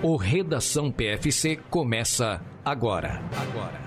O Redação PFC começa agora. Agora.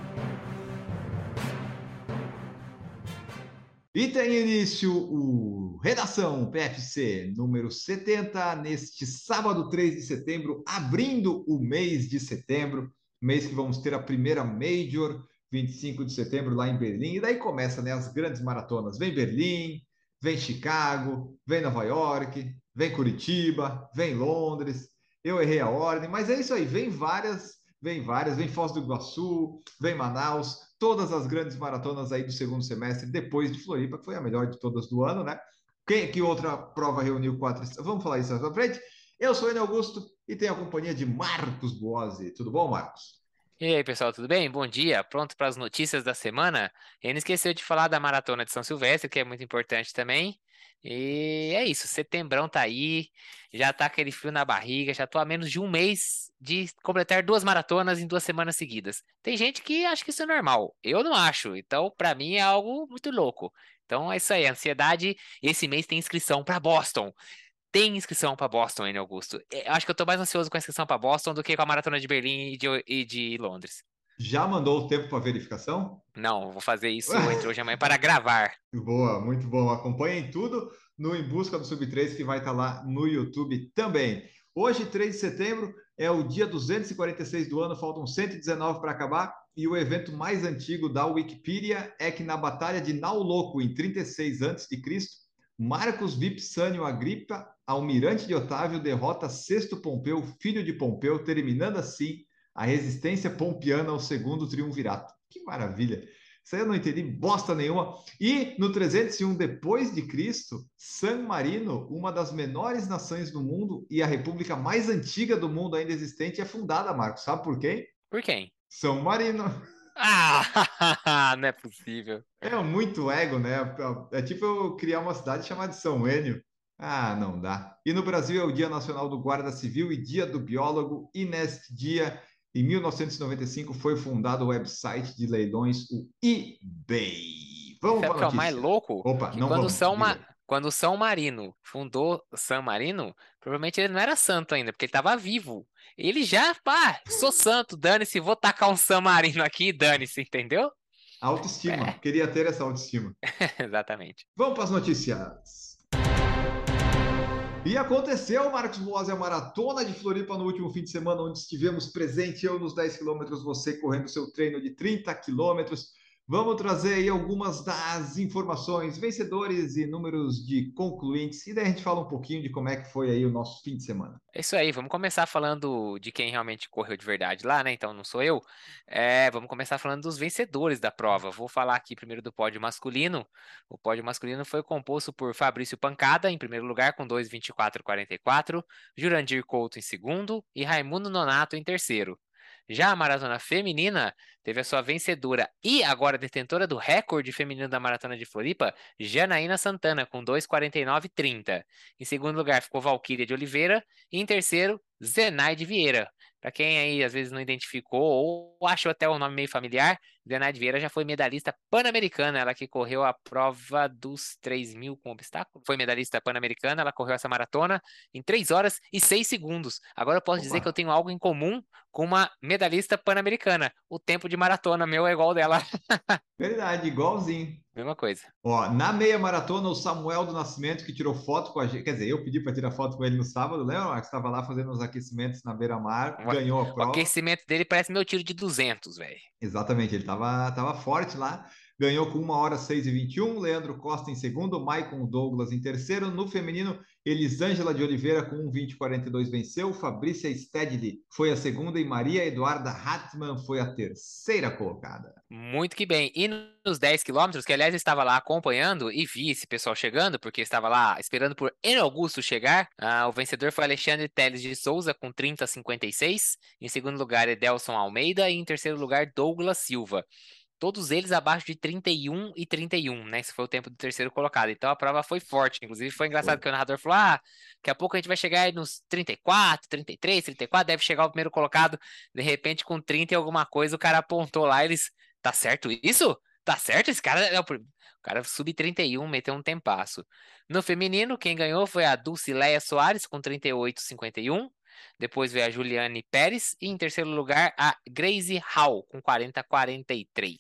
E tem início o Redação PFC número 70, neste sábado 3 de setembro, abrindo o mês de setembro, mês que vamos ter a primeira Major, 25 de setembro, lá em Berlim. E daí começa né, as grandes maratonas. Vem Berlim, vem Chicago, vem Nova York, vem Curitiba, vem Londres. Eu errei a ordem, mas é isso aí. Vem várias, vem várias, vem Foz do Iguaçu, vem Manaus, todas as grandes maratonas aí do segundo semestre, depois de Floripa, que foi a melhor de todas do ano, né? Quem, que outra prova reuniu quatro? Vamos falar isso à frente? Eu sou o Augusto e tenho a companhia de Marcos Boazzi. Tudo bom, Marcos? E aí, pessoal, tudo bem? Bom dia. Pronto para as notícias da semana? E não esqueceu de falar da Maratona de São Silvestre, que é muito importante também. E é isso, setembrão tá aí, já tá aquele frio na barriga, já tô a menos de um mês de completar duas maratonas em duas semanas seguidas. Tem gente que acha que isso é normal, eu não acho, então para mim é algo muito louco. Então é isso aí, ansiedade. Esse mês tem inscrição para Boston. Tem inscrição para Boston, N. Augusto. É, eu acho que eu tô mais ansioso com a inscrição para Boston do que com a maratona de Berlim e de, e de Londres. Já mandou o tempo para verificação? Não, vou fazer isso entre hoje e amanhã para gravar. Boa, muito bom. Acompanhem tudo no Em Busca do Sub 3, que vai estar lá no YouTube também. Hoje, 3 de setembro, é o dia 246 do ano, faltam 119 para acabar. E o evento mais antigo da Wikipedia é que na Batalha de Nauloco, em 36 a.C., Marcos Vipsânio Agripa, almirante de Otávio, derrota Sexto Pompeu, filho de Pompeu, terminando assim a resistência pompiana ao segundo triunvirato. Que maravilha! Isso aí eu não entendi bosta nenhuma. E no 301 depois de Cristo, San Marino, uma das menores nações do mundo e a república mais antiga do mundo ainda existente, é fundada, Marcos. Sabe por quem? Por quem? São Marino. Ah, não é possível. É muito ego, né? É tipo eu criar uma cidade chamada São Enio. Ah, não dá. E no Brasil é o Dia Nacional do Guarda Civil e Dia do Biólogo, e neste dia em 1995 foi fundado o website de leilões, o eBay. Vamos para o que é o mais louco? Opa, não quando vamos. São Ma... Quando São Marino fundou San Marino, provavelmente ele não era santo ainda, porque ele estava vivo. Ele já, pá, sou santo, dane-se, vou tacar um San Marino aqui, dane-se, entendeu? Autoestima, é. queria ter essa autoestima. Exatamente. Vamos para as notícias. E aconteceu, Marcos Boas, a maratona de Floripa no último fim de semana, onde estivemos presente, eu nos 10 quilômetros, você correndo seu treino de 30 quilômetros. Vamos trazer aí algumas das informações, vencedores e números de concluintes, e daí a gente fala um pouquinho de como é que foi aí o nosso fim de semana. É isso aí, vamos começar falando de quem realmente correu de verdade lá, né? Então não sou eu. É, vamos começar falando dos vencedores da prova. Vou falar aqui primeiro do pódio masculino. O pódio masculino foi composto por Fabrício Pancada, em primeiro lugar, com 2,24,44, Jurandir Couto em segundo e Raimundo Nonato em terceiro. Já a maratona feminina teve a sua vencedora e agora detentora do recorde feminino da maratona de Floripa, Janaína Santana, com 2,49,30. Em segundo lugar ficou Valquíria de Oliveira e em terceiro, Zenaide Vieira. Para quem aí às vezes não identificou ou achou até o nome meio familiar, Zenaide Vieira já foi medalhista pan-americana, ela que correu a prova dos 3 mil com obstáculo. Foi medalhista pan-americana, ela correu essa maratona em 3 horas e 6 segundos. Agora eu posso Opa. dizer que eu tenho algo em comum com uma medalhista pan-americana. O tempo de maratona meu é igual dela. Verdade, igualzinho. Mesma coisa. Ó, na meia maratona, o Samuel do Nascimento, que tirou foto com a gente. Quer dizer, eu pedi para tirar foto com ele no sábado, lembra, Marcos? Estava lá fazendo os aquecimentos na beira-mar, ganhou a prova. O aquecimento dele parece meu tiro de 200, velho. Exatamente, ele estava tava forte lá ganhou com 1 hora 6 e 21, Leandro Costa em segundo, Maicon Douglas em terceiro. No feminino, Elisângela de Oliveira com 1,20,42 venceu, Fabrícia Stedley foi a segunda e Maria Eduarda Hartmann foi a terceira colocada. Muito que bem. E nos 10 quilômetros, que aliás eu estava lá acompanhando e vi esse pessoal chegando, porque estava lá esperando por N. Augusto chegar, ah, o vencedor foi Alexandre Teles de Souza com 30,56. Em segundo lugar, Edelson Almeida e em terceiro lugar, Douglas Silva todos eles abaixo de 31 e 31, né? Esse foi o tempo do terceiro colocado. Então a prova foi forte. Inclusive foi engraçado foi. que o narrador falou: ah, daqui a pouco a gente vai chegar aí nos 34, 33, 34, deve chegar o primeiro colocado. De repente, com 30 e alguma coisa, o cara apontou lá, eles. Tá certo isso? Tá certo? Esse cara é o. O cara sub-31 meteu um tempasso. No feminino, quem ganhou foi a Dulcileia Soares com 38,51. Depois veio a Juliane Pérez. E em terceiro lugar, a Grace Hall, com 40,43.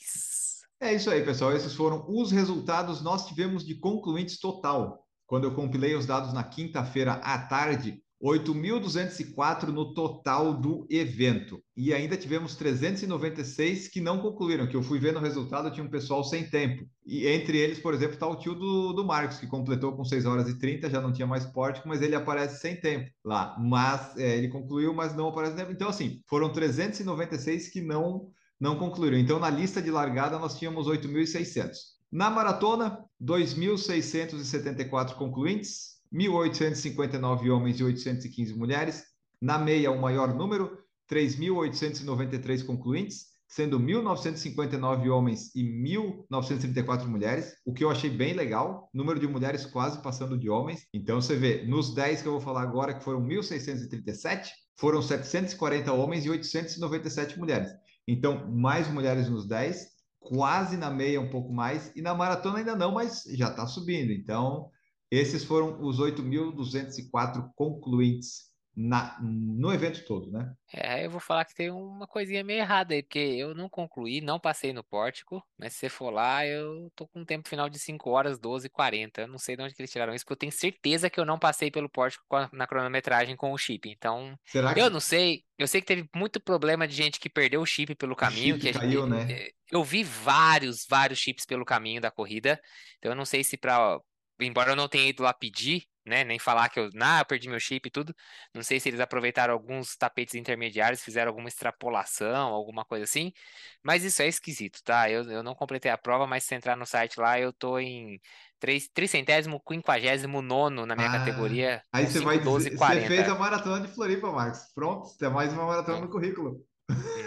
É isso aí, pessoal. Esses foram os resultados. Nós tivemos de concluintes total. Quando eu compilei os dados na quinta-feira à tarde, 8.204 no total do evento. E ainda tivemos 396 que não concluíram, que eu fui vendo o resultado, tinha um pessoal sem tempo. E entre eles, por exemplo, está o tio do, do Marcos, que completou com 6 horas e 30, já não tinha mais pórtico, mas ele aparece sem tempo lá. Mas é, ele concluiu, mas não aparece tempo. Então, assim, foram 396 que não, não concluíram. Então, na lista de largada, nós tínhamos 8.600. Na maratona, 2.674 concluintes, 1.859 homens e 815 mulheres. Na meia, o maior número, 3.893 concluintes, sendo 1.959 homens e 1.934 mulheres, o que eu achei bem legal. Número de mulheres quase passando de homens. Então você vê, nos 10 que eu vou falar agora, que foram 1.637, foram 740 homens e 897 mulheres. Então, mais mulheres nos 10, quase na meia um pouco mais, e na maratona ainda não, mas já está subindo. Então, esses foram os 8.204 concluintes na, no evento todo, né? É, eu vou falar que tem uma coisinha meio errada aí, porque eu não concluí, não passei no pórtico, mas se você for lá, eu tô com um tempo final de 5 horas, 12 e 40. Eu não sei de onde que eles tiraram isso, porque eu tenho certeza que eu não passei pelo pórtico na cronometragem com o chip. Então, Será que... eu não sei. Eu sei que teve muito problema de gente que perdeu o chip pelo caminho. que caiu, gente, né? Eh, eu vi vários, vários chips pelo caminho da corrida. Então, eu não sei se para embora eu não tenha ido lá pedir, né, nem falar que eu, ah, eu perdi meu chip e tudo, não sei se eles aproveitaram alguns tapetes intermediários, fizeram alguma extrapolação, alguma coisa assim, mas isso é esquisito, tá? Eu, eu não completei a prova, mas se entrar no site lá, eu tô em tricentésimo, quinquagésimo nono na minha ah, categoria. Aí você 5, vai 12, dizer, 40. você fez a maratona de Floripa, Marcos. Pronto, tem mais uma maratona no currículo.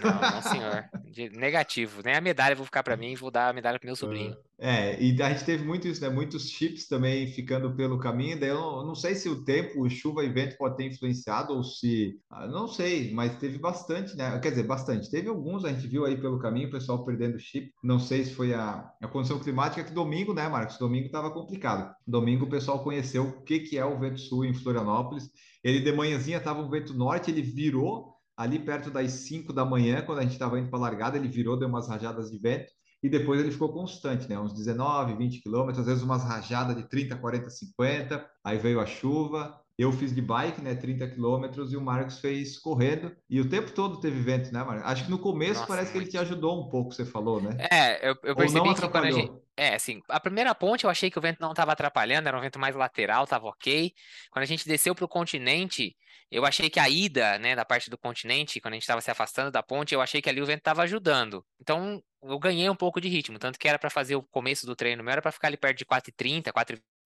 Não, não, senhor. Negativo. Nem a medalha vou ficar para mim, vou dar a medalha pro meu sobrinho. É, e a gente teve muito isso, né? Muitos chips também ficando pelo caminho. Daí eu não, não sei se o tempo, chuva e vento pode ter influenciado ou se. Ah, não sei, mas teve bastante, né? Quer dizer, bastante. Teve alguns, a gente viu aí pelo caminho, o pessoal perdendo chip. Não sei se foi a, a condição climática, que domingo, né, Marcos? Domingo estava complicado. Domingo o pessoal conheceu o que, que é o vento sul em Florianópolis. Ele de manhãzinha estava um vento norte, ele virou ali perto das 5 da manhã, quando a gente estava indo para a largada, ele virou, deu umas rajadas de vento, e depois ele ficou constante, né? Uns 19, 20 quilômetros, às vezes umas rajadas de 30, 40, 50, aí veio a chuva, eu fiz de bike, né, 30 quilômetros, e o Marcos fez correndo, e o tempo todo teve vento, né, Marcos? Acho que no começo Nossa, parece que ele te ajudou um pouco, você falou, né? É, eu, eu percebi que quando a gente... É, assim, a primeira ponte eu achei que o vento não estava atrapalhando, era um vento mais lateral, estava ok. Quando a gente desceu para o continente, eu achei que a ida, né, da parte do continente, quando a gente estava se afastando da ponte, eu achei que ali o vento estava ajudando. Então, eu ganhei um pouco de ritmo, tanto que era para fazer o começo do treino meu, era para ficar ali perto de 4,30,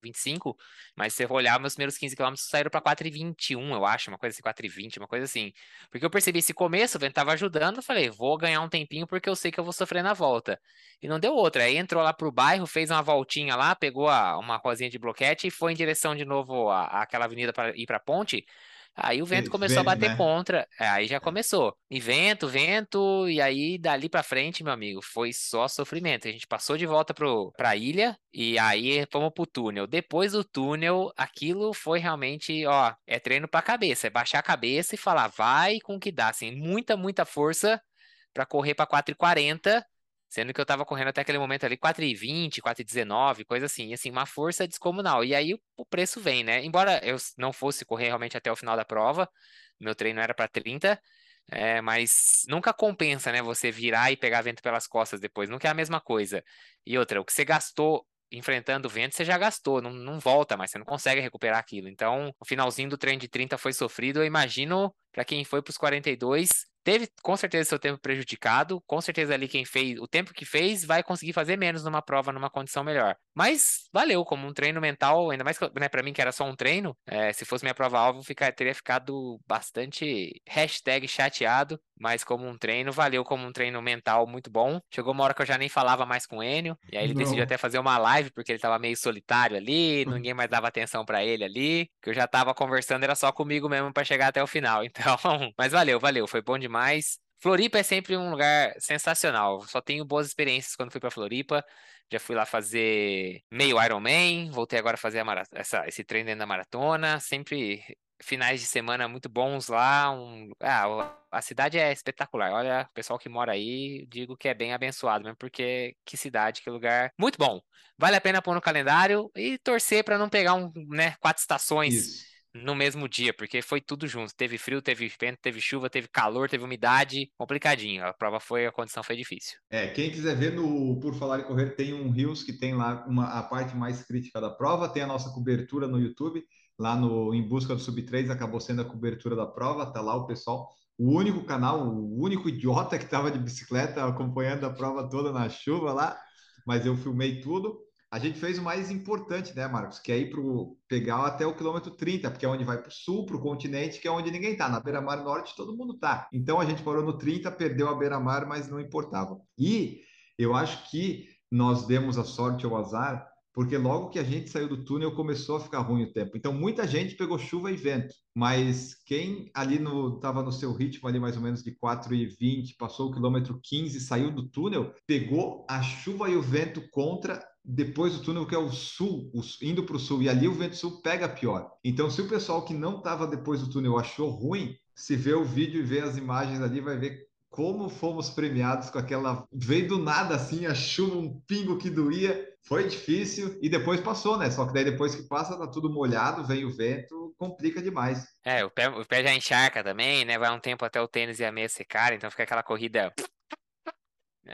4,25, mas se eu olhar, meus primeiros 15 km saíram para 4,21, eu acho, uma coisa assim, 4,20, uma coisa assim. Porque eu percebi esse começo, o vento estava ajudando, eu falei, vou ganhar um tempinho porque eu sei que eu vou sofrer na volta. E não deu outra. Aí entrou lá pro bairro, fez uma voltinha lá, pegou a, uma rosinha de bloquete e foi em direção de novo à, àquela avenida para ir para ponte. Aí o vento começou vento, a bater né? contra. É, aí já começou. E vento, vento, e aí dali para frente, meu amigo, foi só sofrimento. A gente passou de volta pro, pra ilha e aí fomos pro túnel. Depois do túnel, aquilo foi realmente, ó, é treino pra cabeça. É baixar a cabeça e falar, vai com o que dá, assim, muita, muita força para correr para 4,40 Sendo que eu tava correndo até aquele momento ali 4,20, 4,19, coisa assim. E assim, uma força descomunal. E aí o preço vem, né? Embora eu não fosse correr realmente até o final da prova, meu treino era para 30, é, mas nunca compensa, né? Você virar e pegar vento pelas costas depois. Nunca é a mesma coisa. E outra, o que você gastou enfrentando o vento, você já gastou, não, não volta mais, você não consegue recuperar aquilo. Então, o finalzinho do treino de 30 foi sofrido. Eu imagino para quem foi para os 42, teve com certeza seu tempo prejudicado, com certeza ali quem fez, o tempo que fez vai conseguir fazer menos numa prova, numa condição melhor. Mas valeu como um treino mental, ainda mais né, para mim que era só um treino, é, se fosse minha prova-alvo, ficar, teria ficado bastante hashtag chateado, mas como um treino, valeu como um treino mental muito bom. Chegou uma hora que eu já nem falava mais com o Enio, e aí ele Não. decidiu até fazer uma live, porque ele tava meio solitário ali, ninguém mais dava atenção para ele ali, que eu já tava conversando, era só comigo mesmo para chegar até o final, então, mas valeu, valeu, foi bom demais demais. Floripa é sempre um lugar sensacional. Só tenho boas experiências quando fui para Floripa. Já fui lá fazer meio Ironman, voltei agora a fazer a essa, esse treino dentro da maratona. Sempre finais de semana muito bons lá. Um... Ah, a cidade é espetacular. Olha, o pessoal que mora aí, digo que é bem abençoado mesmo, porque que cidade, que lugar muito bom. Vale a pena pôr no calendário e torcer para não pegar um, né, quatro estações. Isso no mesmo dia, porque foi tudo junto. Teve frio, teve vento, teve chuva, teve calor, teve umidade, complicadinho. A prova foi, a condição foi difícil. É, quem quiser ver no Por Falar em Correr, tem um Rios que tem lá uma, a parte mais crítica da prova, tem a nossa cobertura no YouTube, lá no Em Busca do Sub 3, acabou sendo a cobertura da prova, tá lá o pessoal. O único canal, o único idiota que estava de bicicleta acompanhando a prova toda na chuva lá, mas eu filmei tudo a gente fez o mais importante, né, Marcos? Que é ir pegar até o quilômetro 30, porque é onde vai para o sul, para o continente, que é onde ninguém está. Na beira-mar norte, todo mundo está. Então a gente parou no 30, perdeu a beira-mar, mas não importava. E eu acho que nós demos a sorte ou azar, porque logo que a gente saiu do túnel começou a ficar ruim o tempo. Então muita gente pegou chuva e vento, mas quem ali no estava no seu ritmo ali mais ou menos de 4,20, passou o quilômetro 15, saiu do túnel, pegou a chuva e o vento contra depois do túnel que é o sul, indo para o sul, e ali o vento sul pega pior. Então, se o pessoal que não estava depois do túnel achou ruim, se vê o vídeo e vê as imagens ali, vai ver como fomos premiados com aquela. Veio do nada assim, a chuva, um pingo que doía. Foi difícil e depois passou, né? Só que daí depois que passa, tá tudo molhado, vem o vento, complica demais. É, o pé, o pé já encharca também, né? Vai um tempo até o tênis e a meia secar, então fica aquela corrida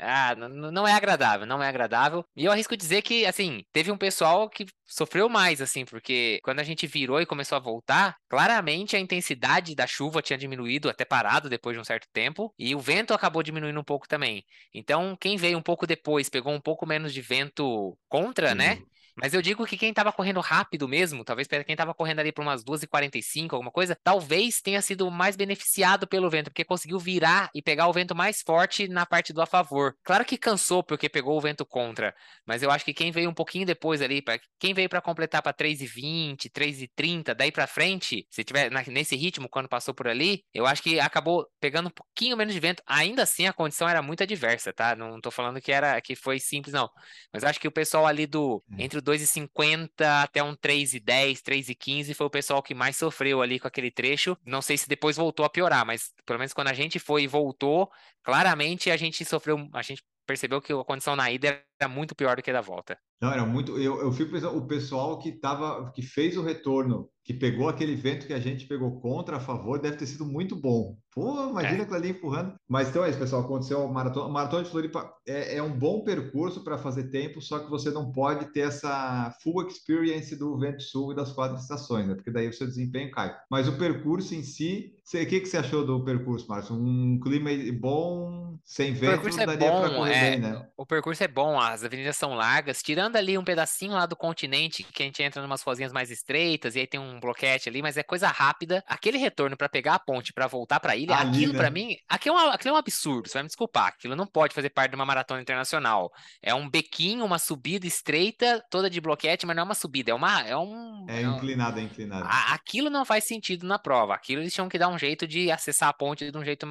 ah, não é agradável, não é agradável. E eu arrisco dizer que, assim, teve um pessoal que sofreu mais, assim, porque quando a gente virou e começou a voltar, claramente a intensidade da chuva tinha diminuído, até parado depois de um certo tempo, e o vento acabou diminuindo um pouco também. Então, quem veio um pouco depois, pegou um pouco menos de vento contra, né? Mas eu digo que quem estava correndo rápido mesmo, talvez para quem estava correndo ali por umas 2h45, alguma coisa, talvez tenha sido mais beneficiado pelo vento, porque conseguiu virar e pegar o vento mais forte na parte do a favor. Claro que cansou porque pegou o vento contra, mas eu acho que quem veio um pouquinho depois ali, pra, quem veio para completar para 3h20, 3h30, daí para frente, se tiver na, nesse ritmo quando passou por ali, eu acho que acabou pegando um pouquinho menos de vento. Ainda assim, a condição era muito adversa, tá? Não tô falando que era que foi simples não, mas acho que o pessoal ali do é. entre 2,50 até um 3,10, 3,15 foi o pessoal que mais sofreu ali com aquele trecho. Não sei se depois voltou a piorar, mas pelo menos quando a gente foi e voltou, claramente a gente sofreu, a gente percebeu que a condição na ida era muito pior do que a da volta. Não, era muito. Eu, eu fico pensando, o pessoal que tava, que fez o retorno, que pegou aquele vento que a gente pegou contra, a favor, deve ter sido muito bom. Pô, imagina é. aquilo ali empurrando. Mas então é isso, pessoal. Aconteceu o maratona. Maratona de Floripa é, é um bom percurso para fazer tempo, só que você não pode ter essa full experience do vento sul e das quatro estações, né? Porque daí o seu desempenho cai. Mas o percurso em si, o que, que você achou do percurso, Márcio? Um clima bom, sem vento, daria é para correr é, bem, né? O percurso é bom, as avenidas são largas, tirando ali um pedacinho lá do continente, que a gente entra em umas ruazinhas mais estreitas, e aí tem um bloquete ali, mas é coisa rápida. Aquele retorno para pegar a ponte para voltar para ilha, ali, aquilo né? para mim, aquilo é, um, aquilo é um absurdo, você vai me desculpar, aquilo não pode fazer parte de uma maratona internacional. É um bequinho, uma subida estreita, toda de bloquete, mas não é uma subida, é uma é um é, é inclinada, é inclinada. Aquilo não faz sentido na prova. Aquilo eles tinham que dar um jeito de acessar a ponte de um jeito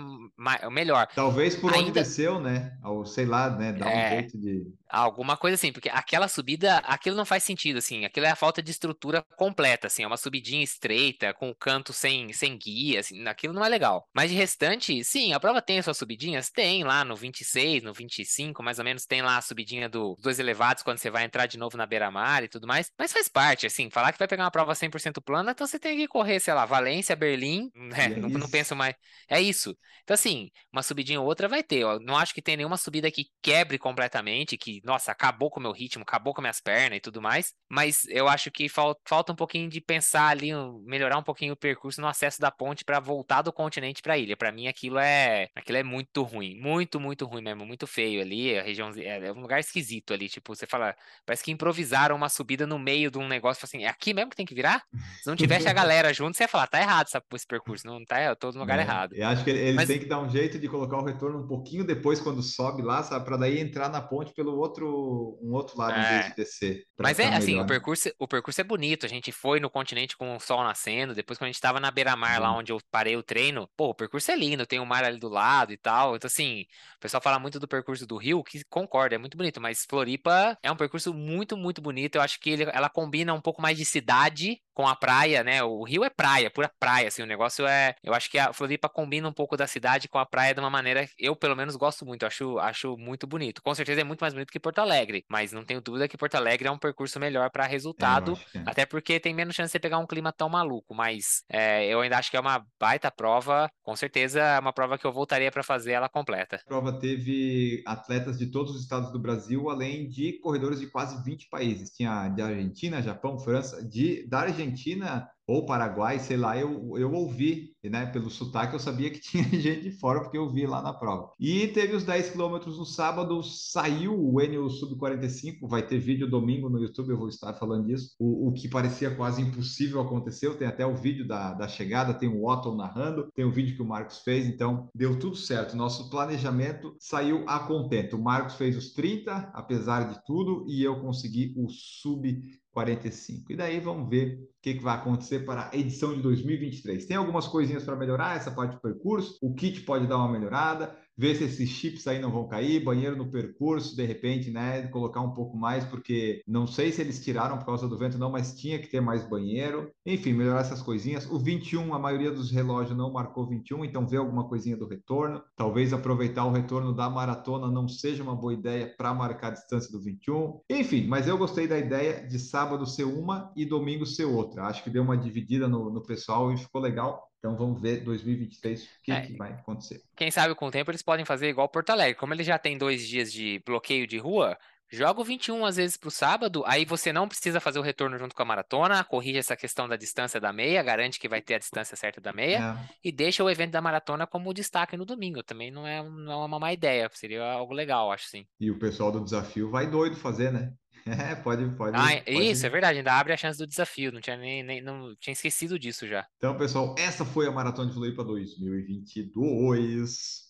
melhor. Talvez por Ainda... onde desceu, né? Ou sei lá, né, dar é... um jeito de Alguma coisa assim, porque aquela subida, aquilo não faz sentido, assim, aquilo é a falta de estrutura completa, assim, é uma subidinha estreita, com o canto sem, sem guia, assim, aquilo não é legal. Mas de restante, sim, a prova tem as suas subidinhas? Tem lá no 26, no 25, mais ou menos, tem lá a subidinha dos dois elevados quando você vai entrar de novo na beira-mar e tudo mais, mas faz parte, assim, falar que vai pegar uma prova 100% plana, então você tem que correr, sei lá, Valência, Berlim, né, é não, não penso mais, é isso. Então, assim, uma subidinha ou outra vai ter, ó, não acho que tem nenhuma subida que quebre completamente, que nossa, acabou com o meu ritmo, acabou com minhas pernas e tudo mais. Mas eu acho que fal falta um pouquinho de pensar ali, melhorar um pouquinho o percurso no acesso da ponte para voltar do continente para a ilha. Para mim, aquilo é, aquilo é muito ruim, muito, muito ruim mesmo, muito feio ali. A região é, é um lugar esquisito ali. Tipo, você fala, parece que improvisaram uma subida no meio de um negócio assim, é aqui mesmo que tem que virar? Se não tivesse a galera junto, você ia falar, tá errado esse percurso, não tá, eu tô no lugar é, errado. Eu acho que eles Mas... têm que dar um jeito de colocar o retorno um pouquinho depois quando sobe lá, sabe, para daí entrar na ponte pelo outro outro, um outro lado é. em vez de descer. Mas é assim, o percurso, o percurso é bonito. A gente foi no continente com o sol nascendo. Depois, quando a gente tava na beira-mar, lá onde eu parei o treino, pô, o percurso é lindo, tem o mar ali do lado e tal. Então, assim, o pessoal fala muito do percurso do Rio, que concorda, é muito bonito, mas Floripa é um percurso muito, muito bonito. Eu acho que ele, ela combina um pouco mais de cidade com a praia, né? O Rio é praia, pura praia, assim, o negócio é, eu acho que a Floripa combina um pouco da cidade com a praia de uma maneira, eu pelo menos gosto muito, acho, acho muito bonito. Com certeza é muito mais bonito que Porto Alegre, mas não tenho dúvida que Porto Alegre é um percurso melhor para resultado, é, é. até porque tem menos chance de pegar um clima tão maluco, mas é, eu ainda acho que é uma baita prova, com certeza é uma prova que eu voltaria para fazer ela completa. A prova teve atletas de todos os estados do Brasil, além de corredores de quase 20 países. Tinha de Argentina, Japão, França, de da Argentina ou Paraguai, sei lá, eu, eu ouvi, né, pelo sotaque, eu sabia que tinha gente de fora, porque eu vi lá na prova. E teve os 10 quilômetros no sábado, saiu o Enio Sub-45, vai ter vídeo domingo no YouTube, eu vou estar falando disso, o, o que parecia quase impossível aconteceu, tem até o vídeo da, da chegada, tem o Otto narrando, tem o vídeo que o Marcos fez, então deu tudo certo, nosso planejamento saiu a contento. O Marcos fez os 30, apesar de tudo, e eu consegui o Sub 45. E daí vamos ver o que, que vai acontecer para a edição de 2023. Tem algumas coisinhas para melhorar essa parte do percurso, o kit pode dar uma melhorada, ver se esses chips aí não vão cair, banheiro no percurso, de repente, né, colocar um pouco mais, porque não sei se eles tiraram por causa do vento não, mas tinha que ter mais banheiro. Enfim, melhorar essas coisinhas. O 21, a maioria dos relógios não marcou 21, então ver alguma coisinha do retorno. Talvez aproveitar o retorno da maratona não seja uma boa ideia para marcar a distância do 21. Enfim, mas eu gostei da ideia de sábado ser uma e domingo ser outra. Acho que deu uma dividida no, no pessoal e ficou legal. Então vamos ver 2023 o que, é, que vai acontecer. Quem sabe com o tempo eles podem fazer igual Porto Alegre. Como ele já tem dois dias de bloqueio de rua, joga o 21 às vezes para o sábado, aí você não precisa fazer o retorno junto com a maratona, corrige essa questão da distância da meia, garante que vai ter a distância certa da meia é. e deixa o evento da maratona como destaque no domingo. Também não é, não é uma má ideia, seria algo legal, acho sim. E o pessoal do desafio vai doido fazer, né? É, pode, pode. Ah, pode... isso, é verdade, ainda abre a chance do desafio, não tinha nem, nem não tinha esquecido disso já. Então, pessoal, essa foi a Maratona de Floripa 2022.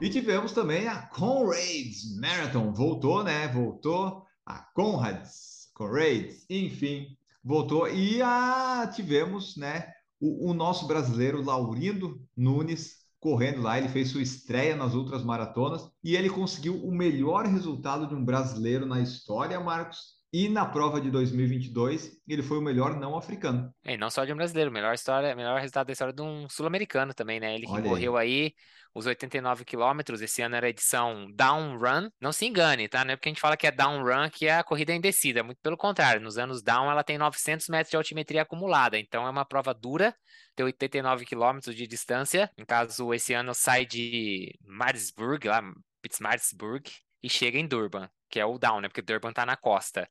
E tivemos também a Conrads Marathon, voltou, né? Voltou a Conrads, Conrads, enfim, voltou e a tivemos, né, o, o nosso brasileiro Laurindo Nunes correndo lá, ele fez sua estreia nas outras maratonas e ele conseguiu o melhor resultado de um brasileiro na história, Marcos. E na prova de 2022, ele foi o melhor não africano. E não só de um brasileiro, melhor história, melhor resultado da história de um sul-americano também, né? Ele que Olha correu aí. aí os 89 quilômetros. Esse ano era a edição Down Run. Não se engane, tá? Não é porque a gente fala que é Down Run que é a corrida em descida. Muito pelo contrário. Nos anos Down, ela tem 900 metros de altimetria acumulada. Então, é uma prova dura. Tem 89 quilômetros de distância. No caso, esse ano sai de Maritzburg, lá, Pittsburgh, e chega em Durban, que é o Down, né? Porque Durban tá na costa.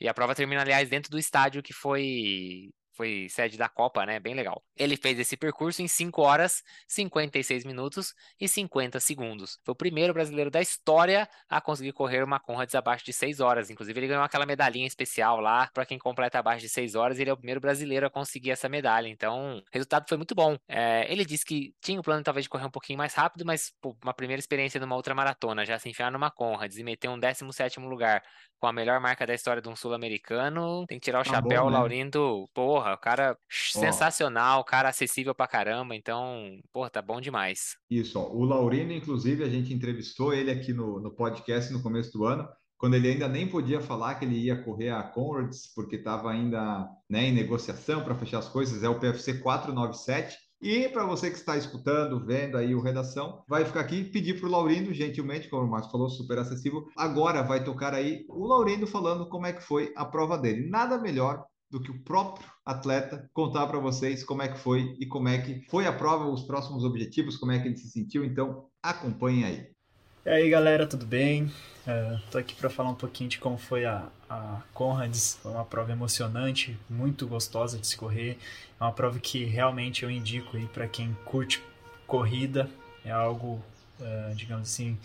E a prova termina, aliás, dentro do estádio que foi foi sede da Copa, né? Bem legal. Ele fez esse percurso em 5 horas, 56 minutos e 50 segundos. Foi o primeiro brasileiro da história a conseguir correr uma Conrads abaixo de 6 horas. Inclusive, ele ganhou aquela medalhinha especial lá para quem completa abaixo de 6 horas. Ele é o primeiro brasileiro a conseguir essa medalha. Então, o resultado foi muito bom. É, ele disse que tinha o plano talvez de correr um pouquinho mais rápido, mas pô, uma primeira experiência numa outra maratona, já se enfiar numa Conrads e meter um 17 lugar com a melhor marca da história de um sul-americano, tem que tirar o tá chapéu, bom, né? Laurindo, porra, o cara oh. sensacional, cara acessível pra caramba, então, porra, tá bom demais. Isso, ó, o Laurindo, inclusive, a gente entrevistou ele aqui no, no podcast no começo do ano, quando ele ainda nem podia falar que ele ia correr a Conrads, porque estava ainda né, em negociação para fechar as coisas, é o PFC 497, e para você que está escutando, vendo aí o Redação, vai ficar aqui pedir para o Laurindo, gentilmente, como o Marcos falou, super acessível. Agora vai tocar aí o Laurindo falando como é que foi a prova dele. Nada melhor do que o próprio atleta contar para vocês como é que foi e como é que foi a prova, os próximos objetivos, como é que ele se sentiu. Então, acompanhem aí. E aí galera, tudo bem? Estou uh, aqui para falar um pouquinho de como foi a, a Conrads. Foi uma prova emocionante, muito gostosa de se correr. É uma prova que realmente eu indico aí para quem curte corrida. É algo, uh, digamos assim,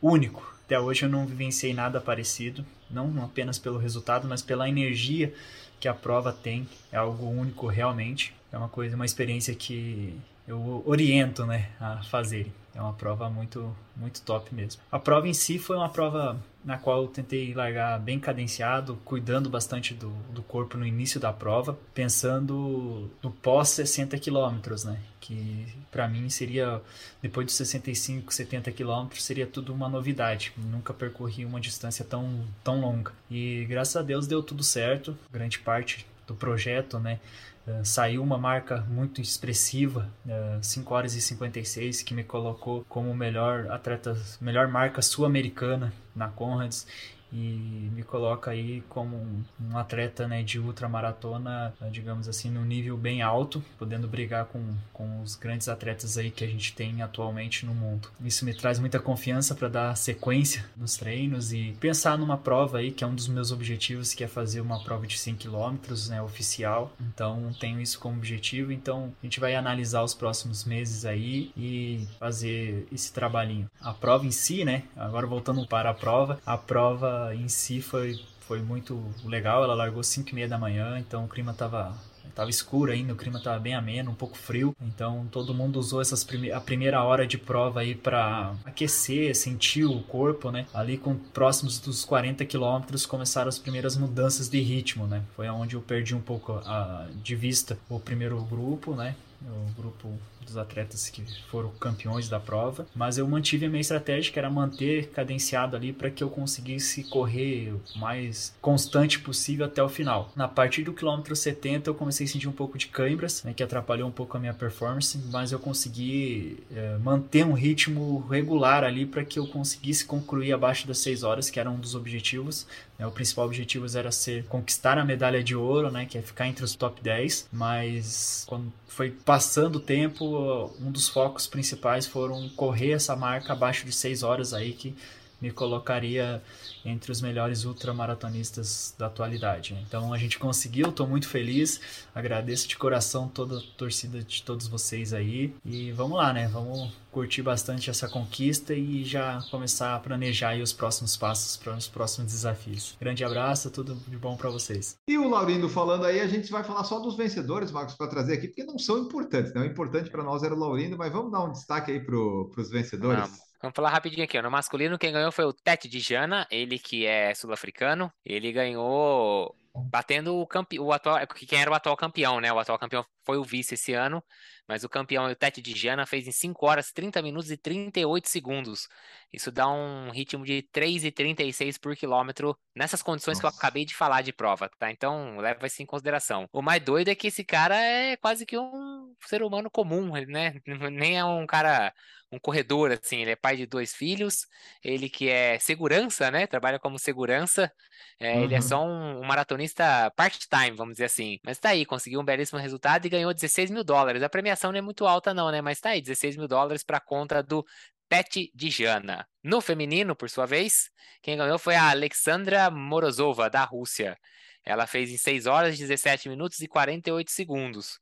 único. Até hoje eu não vivenciei nada parecido, não apenas pelo resultado, mas pela energia que a prova tem. É algo único realmente. É uma coisa, uma experiência que eu oriento, né, a fazerem. É uma prova muito, muito top mesmo. A prova em si foi uma prova na qual eu tentei largar bem cadenciado, cuidando bastante do, do corpo no início da prova, pensando no pós 60 quilômetros, né? Que para mim seria, depois dos 65, 70 quilômetros, seria tudo uma novidade. Nunca percorri uma distância tão, tão longa. E graças a Deus deu tudo certo, grande parte do projeto, né? Uh, saiu uma marca muito expressiva, uh, 5 horas e 56, que me colocou como melhor atleta, melhor marca sul-americana na Conrads e me coloca aí como um, um atleta né, de ultramaratona, digamos assim, no nível bem alto, podendo brigar com, com os grandes atletas aí que a gente tem atualmente no mundo. Isso me traz muita confiança para dar sequência nos treinos e pensar numa prova aí, que é um dos meus objetivos, que é fazer uma prova de 100 km, né, oficial. Então, tenho isso como objetivo, então a gente vai analisar os próximos meses aí e fazer esse trabalhinho. A prova em si, né, agora voltando para a prova, a prova em si foi, foi muito legal. Ela largou 5 e meia da manhã, então o clima estava tava escuro ainda, o clima estava bem ameno, um pouco frio. Então todo mundo usou essas prime a primeira hora de prova aí para aquecer, sentir o corpo, né? Ali com próximos dos 40 quilômetros começaram as primeiras mudanças de ritmo, né? Foi onde eu perdi um pouco a, de vista o primeiro grupo, né? O grupo dos atletas que foram campeões da prova, mas eu mantive a minha estratégia que era manter cadenciado ali para que eu conseguisse correr o mais constante possível até o final. Na partir do quilômetro 70 eu comecei a sentir um pouco de câimbras, né, que atrapalhou um pouco a minha performance, mas eu consegui é, manter um ritmo regular ali para que eu conseguisse concluir abaixo das 6 horas, que era um dos objetivos. Né, o principal objetivo era ser conquistar a medalha de ouro, né, que é ficar entre os top 10, mas quando foi passando o tempo, um dos focos principais foram correr essa marca abaixo de 6 horas aí que me colocaria entre os melhores ultramaratonistas da atualidade. Então a gente conseguiu, estou muito feliz, agradeço de coração toda a torcida de todos vocês aí e vamos lá, né? Vamos curtir bastante essa conquista e já começar a planejar os próximos passos para os próximos desafios. Grande abraço, tudo de bom para vocês. E o Laurindo falando aí, a gente vai falar só dos vencedores, Marcos, para trazer aqui, porque não são importantes, né? O importante para nós era o Laurindo, mas vamos dar um destaque aí para os vencedores. Vamos falar rapidinho aqui. No masculino, quem ganhou foi o Tete de Jana, ele que é sul-africano. Ele ganhou batendo o campeão, o atual, quem era o atual campeão, né? O atual campeão foi o vice esse ano, mas o campeão, o Tete de Jana, fez em 5 horas, 30 minutos e 38 segundos. Isso dá um ritmo de 3,36 por quilômetro nessas condições Nossa. que eu acabei de falar de prova, tá? Então, leva isso em consideração. O mais doido é que esse cara é quase que um ser humano comum, né? Nem é um cara um corredor, assim, ele é pai de dois filhos, ele que é segurança, né? Trabalha como segurança, é, uhum. ele é só um, um maratonista part-time, vamos dizer assim. Mas tá aí, conseguiu um belíssimo resultado e ganhou 16 mil dólares. A premiação não é muito alta, não, né? Mas tá aí, 16 mil dólares para conta do Pet Dijana. No feminino, por sua vez, quem ganhou foi a Alexandra Morozova, da Rússia. Ela fez em 6 horas, 17 minutos e 48 segundos.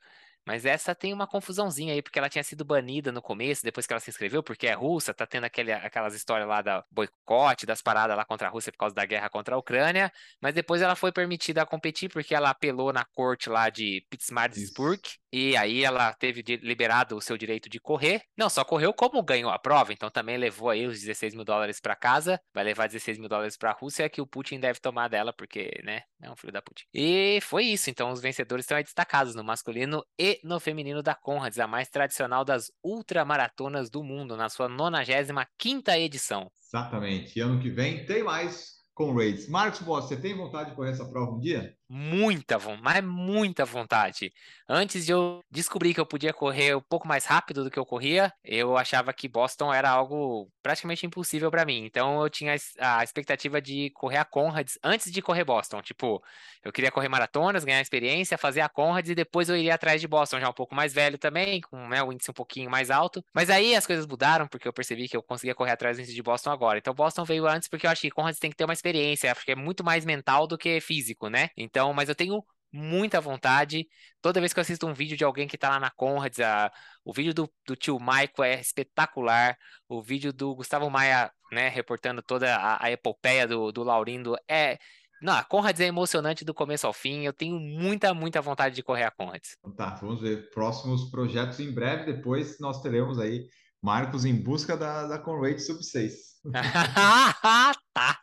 Mas essa tem uma confusãozinha aí, porque ela tinha sido banida no começo, depois que ela se inscreveu, porque é russa, tá tendo aquele, aquelas histórias lá da boicote, das paradas lá contra a Rússia por causa da guerra contra a Ucrânia, mas depois ela foi permitida a competir porque ela apelou na corte lá de Pittsburgh, e aí ela teve liberado o seu direito de correr. Não, só correu como ganhou a prova, então também levou aí os 16 mil dólares para casa, vai levar 16 mil dólares para a Rússia, que o Putin deve tomar dela, porque, né, é um filho da Putin. E foi isso, então os vencedores estão aí destacados no masculino e no feminino da Conrads, a mais tradicional das ultramaratonas do mundo, na sua 95 edição. Exatamente. E ano que vem tem mais com Raids. Marcos Boss, você tem vontade de correr essa prova um dia? Muita mas muita vontade. Antes de eu descobrir que eu podia correr um pouco mais rápido do que eu corria, eu achava que Boston era algo praticamente impossível para mim. Então eu tinha a expectativa de correr a Conrads antes de correr Boston. Tipo, eu queria correr maratonas, ganhar experiência, fazer a Conrads e depois eu iria atrás de Boston, já um pouco mais velho também, com né, o índice um pouquinho mais alto. Mas aí as coisas mudaram porque eu percebi que eu conseguia correr atrás do índice de Boston agora. Então Boston veio antes porque eu acho que Conrads tem que ter uma experiência, acho que é muito mais mental do que físico, né? Então então, mas eu tenho muita vontade. Toda vez que eu assisto um vídeo de alguém que tá lá na Conrads, a, o vídeo do, do tio Maico é espetacular. O vídeo do Gustavo Maia, né, reportando toda a, a epopeia do, do Laurindo é. Não, a Conrads é emocionante do começo ao fim. Eu tenho muita, muita vontade de correr a Conrads. Então tá, vamos ver próximos projetos em breve. Depois nós teremos aí Marcos em busca da, da Conrad Sub 6. ah, tá.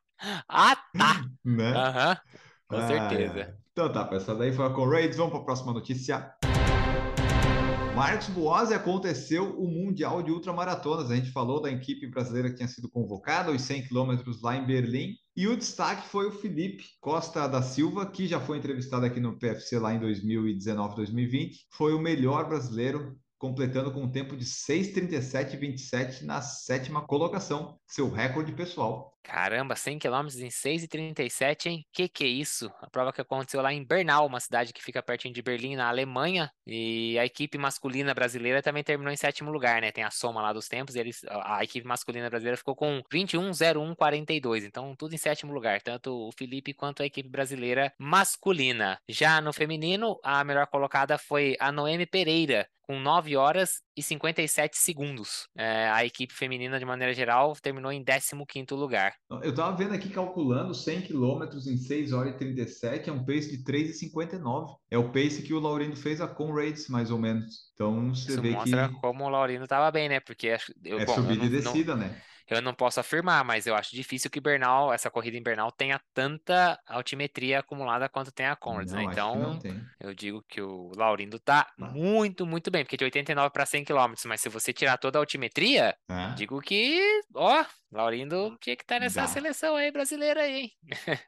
Ah, tá. Né? Aham, com Ah, certeza. é. Então tá, pessoal, daí foi a Conrad. Vamos para a próxima notícia. Marcos Boazzi aconteceu o Mundial de Ultramaratonas. A gente falou da equipe brasileira que tinha sido convocada, os 100 quilômetros lá em Berlim. E o destaque foi o Felipe Costa da Silva, que já foi entrevistado aqui no PFC lá em 2019, 2020. Foi o melhor brasileiro, completando com um tempo de 6:37,27 na sétima colocação, seu recorde pessoal. Caramba, 100 km em 6h37, hein? Que que é isso? A prova que aconteceu lá em Bernal, uma cidade que fica pertinho de Berlim, na Alemanha. E a equipe masculina brasileira também terminou em sétimo lugar, né? Tem a soma lá dos tempos. Eles, a equipe masculina brasileira ficou com 21:01:42. Então, tudo em sétimo lugar, tanto o Felipe quanto a equipe brasileira masculina. Já no feminino, a melhor colocada foi a Noemi Pereira, com 9 horas e 57 segundos. É, a equipe feminina, de maneira geral, terminou em 15º lugar. Eu estava vendo aqui, calculando 100 quilômetros em 6 horas e 37, é um pace de 3,59. É o pace que o Laurindo fez a Conrads, mais ou menos. Então, você Isso vê que mostra como o Laurino tava bem, né? Porque acho- eu, é bom, subida e não, não- descida, né? Eu não posso afirmar, mas eu acho difícil que Bernal, essa corrida em Bernal, tenha tanta altimetria acumulada quanto tem a Conrads, né? Não, não Então, eu digo que o Laurindo tá Tá. muito, muito bem, porque de 89 para 100 km, mas se você tirar toda a altimetria, É. digo que, ó, Laurindo tinha que estar nessa Dá. seleção aí brasileira aí, hein?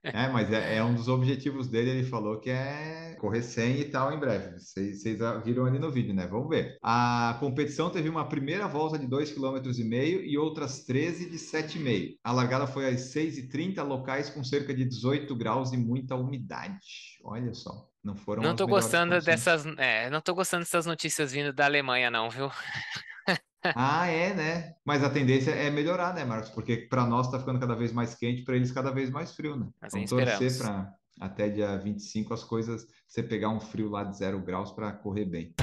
É, mas é, é um dos objetivos dele. Ele falou que é correr 100 e tal em breve. Vocês viram ali no vídeo, né? Vamos ver. A competição teve uma primeira volta de 2,5 km e outras 13 de 7,5. A largada foi às 6h30, locais com cerca de 18 graus e muita umidade. Olha só, não foram Não tô gostando dessas, é, não tô gostando dessas notícias vindo da Alemanha não, viu? Ah, é, né? Mas a tendência é melhorar, né, Marcos? Porque para nós tá ficando cada vez mais quente, para eles cada vez mais frio, né? Assim Vamos torcer esperamos. para até dia 25 as coisas, você pegar um frio lá de zero graus para correr bem.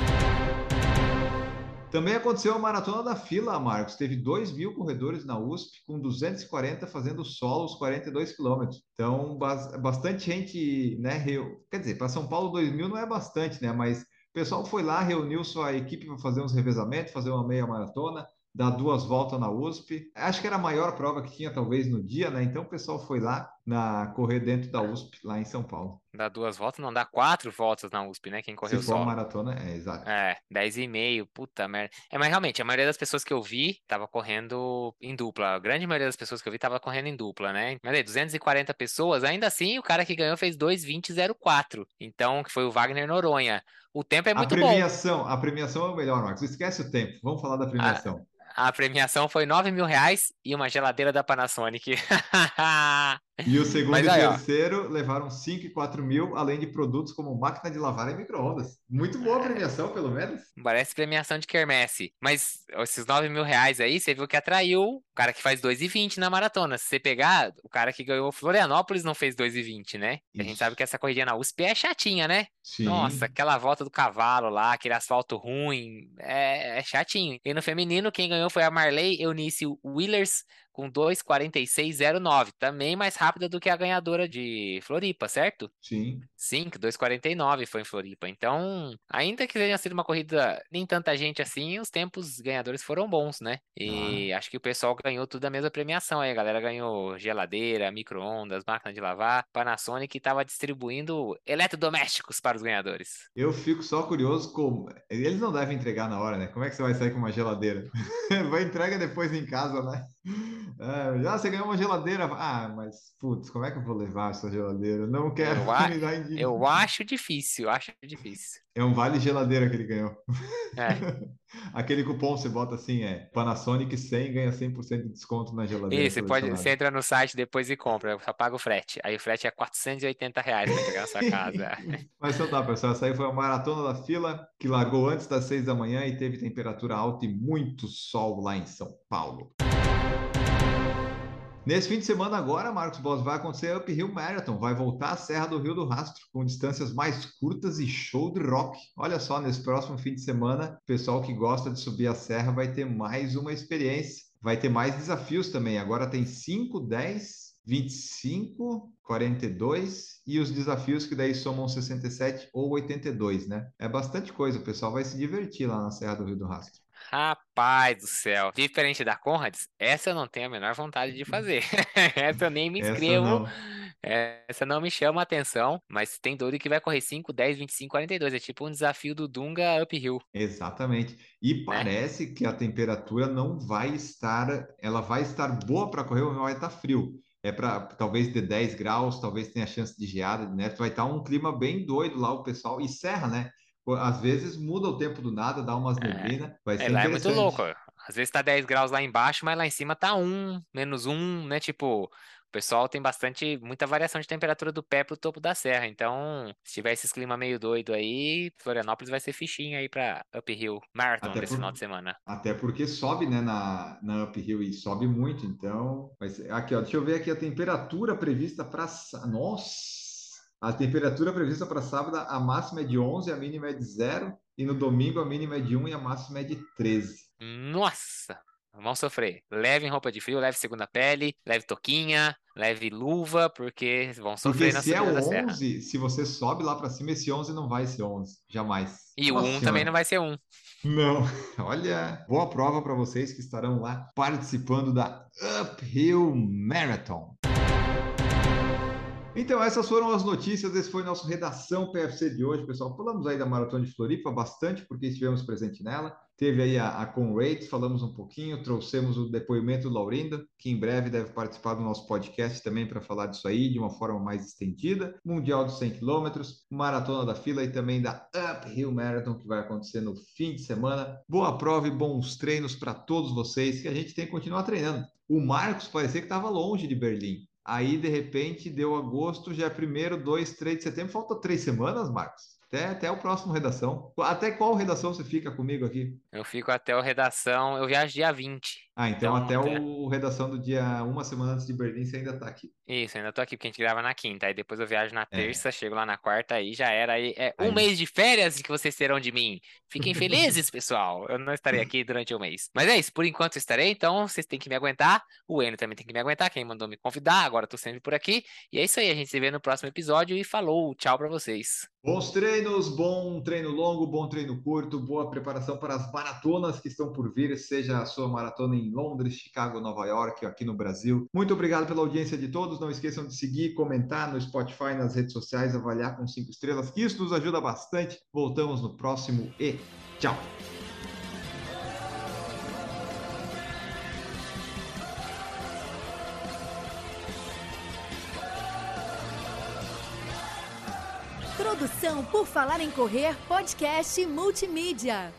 Também aconteceu a maratona da fila, Marcos. Teve 2 mil corredores na USP, com 240 fazendo solo os 42 quilômetros. Então, bas- bastante gente, né? Quer dizer, para São Paulo, 2 mil não é bastante, né? Mas pessoal foi lá, reuniu sua equipe para fazer uns revezamentos, fazer uma meia maratona, dar duas voltas na USP. Acho que era a maior prova que tinha, talvez, no dia, né? Então, o pessoal foi lá na correr dentro da USP, lá em São Paulo. Dá duas voltas, não dá quatro voltas na USP, né? Quem Se correu for uma solo. maratona, é exato. É, 10 e meio, puta merda. É, mas realmente, a maioria das pessoas que eu vi tava correndo em dupla. A grande maioria das pessoas que eu vi tava correndo em dupla, né? Mas aí, 240 pessoas, ainda assim, o cara que ganhou fez 2:20:04. Então, que foi o Wagner Noronha. O tempo é A muito bom. premiação, a premiação é o melhor, Marcos. Esquece o tempo. Vamos falar da premiação. A premiação foi 9 mil reais e uma geladeira da Panasonic. E o segundo Mas e aí, ó. terceiro levaram 5 e 4 mil, além de produtos como máquina de lavar e micro-ondas. Muito boa a premiação, pelo menos. Parece premiação de quermesse. Mas esses 9 mil reais aí, você viu que atraiu o cara que faz 2,20 na maratona. Se você pegar, o cara que ganhou Florianópolis não fez 2,20, né? E a gente sabe que essa corridinha na USP é chatinha, né? Sim. Nossa, aquela volta do cavalo lá, aquele asfalto ruim, é, é chatinho. E no feminino, quem ganhou foi a Marley Eunice Willers com 2,46,09. Também mais rápida do que a ganhadora de Floripa, certo? Sim. Sim, que 2,49 foi em Floripa. Então, ainda que tenha sido uma corrida nem tanta gente assim, os tempos ganhadores foram bons, né? E acho que o pessoal ganhou tudo da mesma premiação aí. A galera ganhou geladeira, micro-ondas, máquina de lavar. Panasonic estava distribuindo eletrodomésticos para os ganhadores. Eu fico só curioso como. Eles não devem entregar na hora, né? Como é que você vai sair com uma geladeira? vai entrega depois em casa, né? É, ah, você ganhou uma geladeira. Ah, mas, putz, como é que eu vou levar essa geladeira? Não quero Eu a-. Eu acho difícil, acho difícil. É um vale geladeira que ele ganhou. É. Aquele cupom você bota assim, é Panasonic 100 ganha 100% de desconto na geladeira. Isso, você pode, você entra no site depois e compra, só paga o frete. Aí o frete é 480 reais pra entregar na sua casa. Mas então tá, pessoal. Essa aí foi a maratona da fila que largou antes das seis da manhã e teve temperatura alta e muito sol lá em São Paulo. Nesse fim de semana agora, Marcos Boss, vai acontecer a Up Hill Marathon. Vai voltar à Serra do Rio do Rastro, com distâncias mais curtas e show de rock. Olha só, nesse próximo fim de semana, o pessoal que gosta de subir a serra vai ter mais uma experiência. Vai ter mais desafios também. Agora tem 5, 10, 25, 42 e os desafios que daí somam 67 ou 82, né? É bastante coisa, o pessoal vai se divertir lá na Serra do Rio do Rastro. Rapaz do céu. Diferente da Conrads, essa eu não tenho a menor vontade de fazer. essa eu nem me inscrevo. Essa não. Me chama a atenção, mas tem doido que vai correr 5, 10, 25, 42. É tipo um desafio do Dunga uphill. Exatamente. E né? parece que a temperatura não vai estar, ela vai estar boa para correr, mas vai estar frio. É para talvez de 10 graus, talvez tenha chance de geada, né? Vai estar um clima bem doido lá, o pessoal. E serra, né? Às vezes muda o tempo do nada, dá umas neblinas. Vai ser É, lá é muito louco. Às vezes tá 10 graus lá embaixo, mas lá em cima tá 1, menos 1, né? Tipo, pessoal tem bastante, muita variação de temperatura do pé pro topo da serra. Então, se tiver esses clima meio doido aí, Florianópolis vai ser fichinha aí pra Uphill Marathon Até desse por- final de semana. Até porque sobe, né, na, na uphill e sobe muito, então. Ser... Aqui, ó, deixa eu ver aqui a temperatura prevista para. Nossa! A temperatura prevista para sábado, a máxima é de 11, a mínima é de 0. E no domingo, a mínima é de 1 e a máxima é de 13. Nossa! Vão sofrer. Levem roupa de frio, leve segunda pele, leve toquinha, leve luva, porque vão Porque sofrer na se é subida o da serra. 11, se você sobe lá para cima, esse 11 não vai ser 11. Jamais. E o Nossa 1 também não vai ser 1. Não, olha, boa prova para vocês que estarão lá participando da Uphill Marathon. Então, essas foram as notícias. Esse foi nosso Redação PFC de hoje, pessoal. Falamos aí da Maratona de Floripa bastante, porque estivemos presente nela. Teve aí a, a falamos um pouquinho, trouxemos o depoimento do Laurindo, que em breve deve participar do nosso podcast também para falar disso aí de uma forma mais estendida. Mundial dos 100 km, Maratona da Fila e também da Uphill Marathon, que vai acontecer no fim de semana. Boa prova e bons treinos para todos vocês, que a gente tem que continuar treinando. O Marcos parecia que estava longe de Berlim. Aí, de repente, deu agosto, já é primeiro, 2, 3 de setembro. Falta três semanas, Marcos. Até, até o próximo redação. Até qual redação você fica comigo aqui? Eu fico até o redação, eu viajo dia 20. Ah, então, Então, até é. o redação do dia uma semana antes de Berlim, você ainda está aqui. Isso, ainda tô aqui porque a gente grava na quinta. Aí depois eu viajo na terça, chego lá na quarta, aí já era. Aí é um É. Aí. mês de férias que vocês terão de mim. Fiquem felizes, pessoal. Eu não estarei aqui durante o mês. Mas é isso, por enquanto eu estarei, então vocês têm que me aguentar. O Enio também tem que me aguentar, quem mandou me convidar. Agora eu tô sempre por aqui. E é isso aí, a gente se vê no próximo episódio e falou, tchau pra vocês. Bons treinos, bom treino longo, bom treino curto, boa preparação para as maratonas que estão por vir, seja a sua maratona em Londres, Chicago, Nova York, aqui no Brasil. Muito obrigado pela audiência de todos. Não esqueçam de seguir, comentar no Spotify, nas redes sociais, avaliar com cinco estrelas, que isso nos ajuda bastante. Voltamos no próximo e tchau! Produção por Falar em Correr Podcast Multimídia.